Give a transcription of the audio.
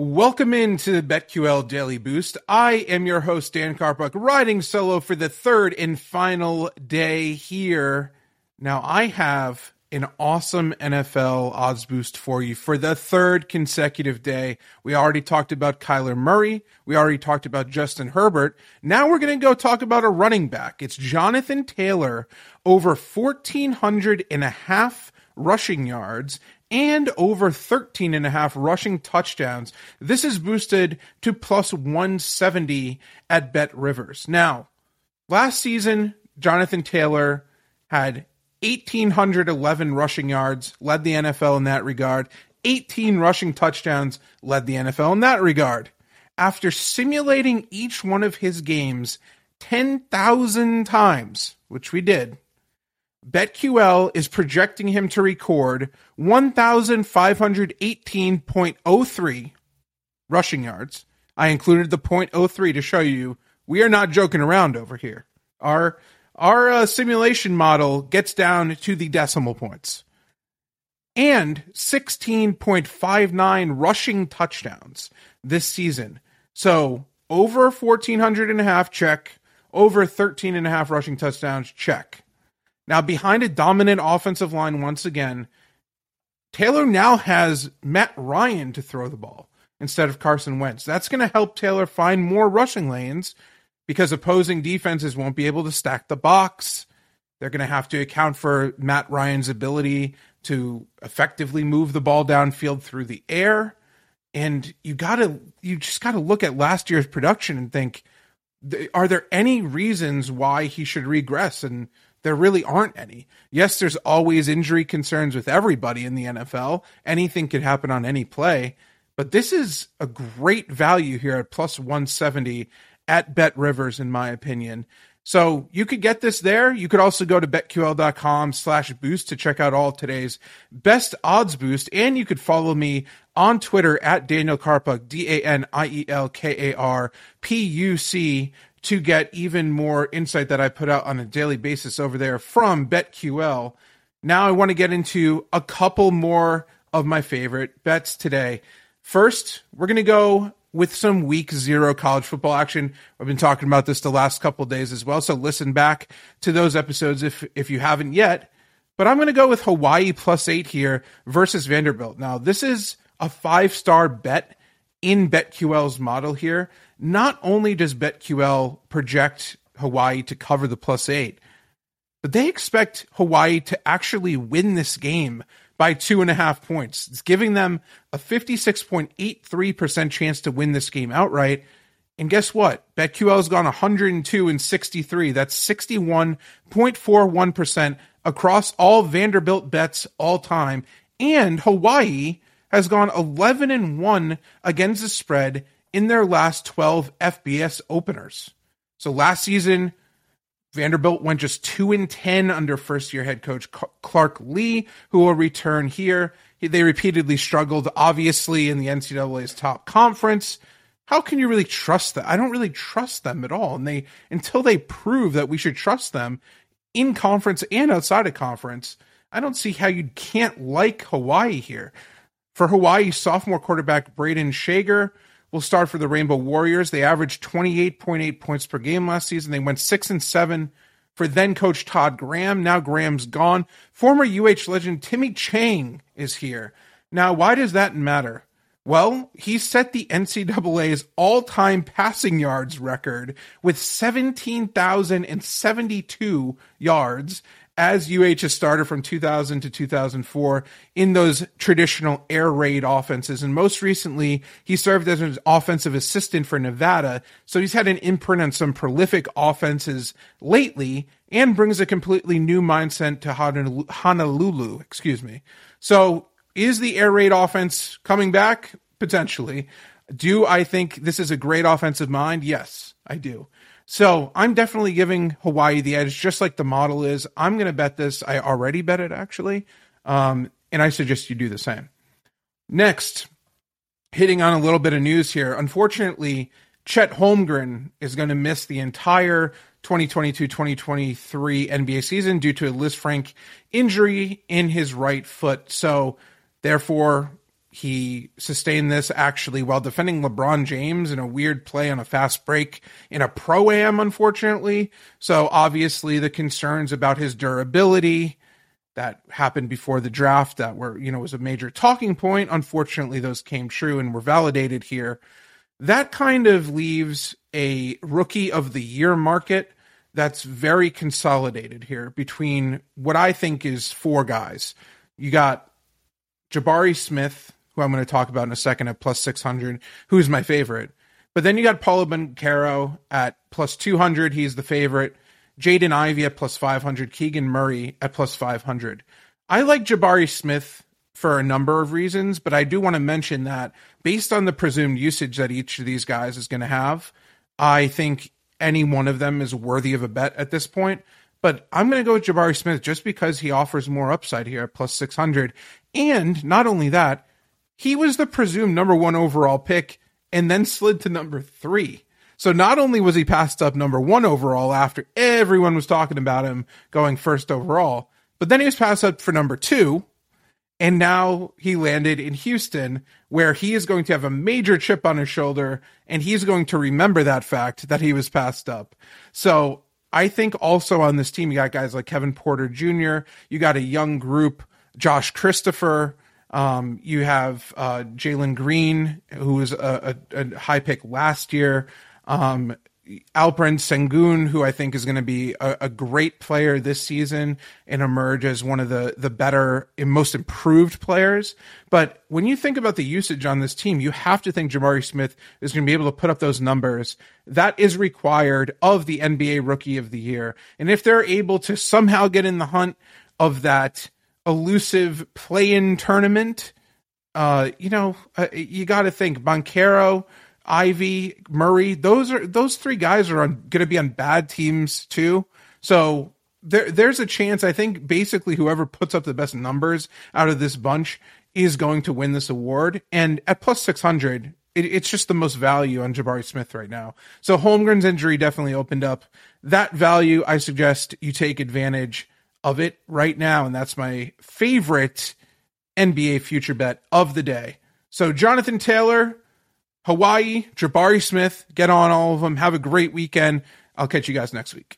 Welcome into the BetQL Daily Boost. I am your host, Dan Karpuc, riding solo for the third and final day here. Now, I have an awesome NFL odds boost for you for the third consecutive day. We already talked about Kyler Murray. We already talked about Justin Herbert. Now we're going to go talk about a running back. It's Jonathan Taylor over 1,400 and a half rushing yards and over 13 and a half rushing touchdowns. This is boosted to plus 170 at Bet Rivers. Now, last season, Jonathan Taylor had 1,811 rushing yards, led the NFL in that regard. 18 rushing touchdowns, led the NFL in that regard. After simulating each one of his games 10,000 times, which we did, BetQL is projecting him to record 1,518.03 rushing yards. I included the .03 to show you we are not joking around over here. Our our uh, simulation model gets down to the decimal points. And 16.59 rushing touchdowns this season. So over 1,400 and a half, check. Over 13 and a half rushing touchdowns, check. Now, behind a dominant offensive line once again, Taylor now has Matt Ryan to throw the ball instead of Carson Wentz. That's going to help Taylor find more rushing lanes because opposing defenses won't be able to stack the box. They're going to have to account for Matt Ryan's ability to effectively move the ball downfield through the air. And you got to, you just got to look at last year's production and think, are there any reasons why he should regress? And there really aren't any. Yes, there's always injury concerns with everybody in the NFL. Anything could happen on any play. But this is a great value here at plus 170 at Bet Rivers, in my opinion. So you could get this there. You could also go to betql.com slash boost to check out all today's best odds boost. And you could follow me on Twitter at Daniel Karpuc, D A N I E L K A R P U C to get even more insight that I put out on a daily basis over there from BetQL. Now I want to get into a couple more of my favorite bets today. First, we're going to go with some week zero college football action. I've been talking about this the last couple days as well. So listen back to those episodes if, if you haven't yet. But I'm going to go with Hawaii plus eight here versus Vanderbilt. Now, this is a five star bet in BetQL's model here not only does BetQL project Hawaii to cover the plus eight, but they expect Hawaii to actually win this game by two and a half points. It's giving them a 56.83% chance to win this game outright. And guess what? BetQL has gone 102 and 63. That's 61.41% across all Vanderbilt bets all time. And Hawaii has gone 11 and 1 against the spread in their last 12 FBS openers. So last season, Vanderbilt went just 2 and 10 under first year head coach Clark Lea, who will return here. They repeatedly struggled, obviously, in the NCAA's top conference. How can you really trust them? I don't really trust them at all. And they, until they prove that we should trust them in conference and outside of conference, I don't see how you can't like Hawaii here. For Hawaii, sophomore quarterback Brayden Schager will start for the Rainbow Warriors. They averaged 28.8 points per game last season. They went 6 and 7 for then coach Todd Graham. Now Graham's gone. Former UH legend Timmy Chang is here. Now, why does that matter? Well, he set the NCAA's all time passing yards record with 17,072 yards as UH's starter from 2000 to 2004 in those traditional air raid offenses. And most recently, he served as an offensive assistant for Nevada. So he's had an imprint on some prolific offenses lately and brings a completely new mindset to Honolulu, excuse me. So is the air raid offense coming back? Potentially. Do I think this is a great offensive mind? Yes, I do. So I'm definitely giving Hawaii the edge, just like the model is. I'm going to bet this. I already bet it actually, um, and I suggest you do the same. Next, hitting on a little bit of news here. Unfortunately, Chet Holmgren is going to miss the entire 2022-2023 NBA season due to a Lisfranc injury in his right foot. So, therefore, He sustained this actually while defending LeBron James in a weird play on a fast break in a pro am, unfortunately. So obviously the concerns about his durability that happened before the draft that were, you know, was a major talking point. Unfortunately, those came true and were validated here. That kind of leaves a rookie of the year market that's very consolidated here between what I think is four guys. You got Jabari Smith, who I'm going to talk about in a second at plus 600, who's my favorite. But then you got Paolo Banchero at plus 200. He's the favorite. Jaden Ivey at plus 500. Keegan Murray at plus 500. I like Jabari Smith for a number of reasons, but I do want to mention that based on the presumed usage that each of these guys is going to have, I think any one of them is worthy of a bet at this point. But I'm going to go with Jabari Smith just because he offers more upside here at plus 600. And not only that, he was the presumed number one overall pick and then slid to number three. So not only was he passed up number one overall after everyone was talking about him going first overall, but then he was passed up for number two. And now he landed in Houston, where he is going to have a major chip on his shoulder, and he's going to remember that fact that he was passed up. So I think also on this team, you got guys like Kevin Porter Jr., you got a young group, Josh Christopher, um, you have uh, Jalen Green, who was a, a, a, high pick last year. Um, Alperen Sengun, who I think is going to be a, a, great player this season and emerge as one of the the better and most improved players. But when you think about the usage on this team, you have to think Jabari Smith is going to be able to put up those numbers. That is required of the NBA Rookie of the Year. And if they're able to somehow get in the hunt of that elusive play-in tournament, uh, you know, uh, you got to think Banchero – Ivey, Murray, those are those three guys are going to be on bad teams too. So there there's a chance I think basically whoever puts up the best numbers out of this bunch is going to win this award. And at plus 600, it, it's just the most value on Jabari Smith right now. So Holmgren's injury definitely opened up that value. I suggest you take advantage of it right now. And that's my favorite NBA future bet of the day. So Jonathan Taylor, Hawaii, Jabari Smith, get on all of them. Have a great weekend. I'll catch you guys next week.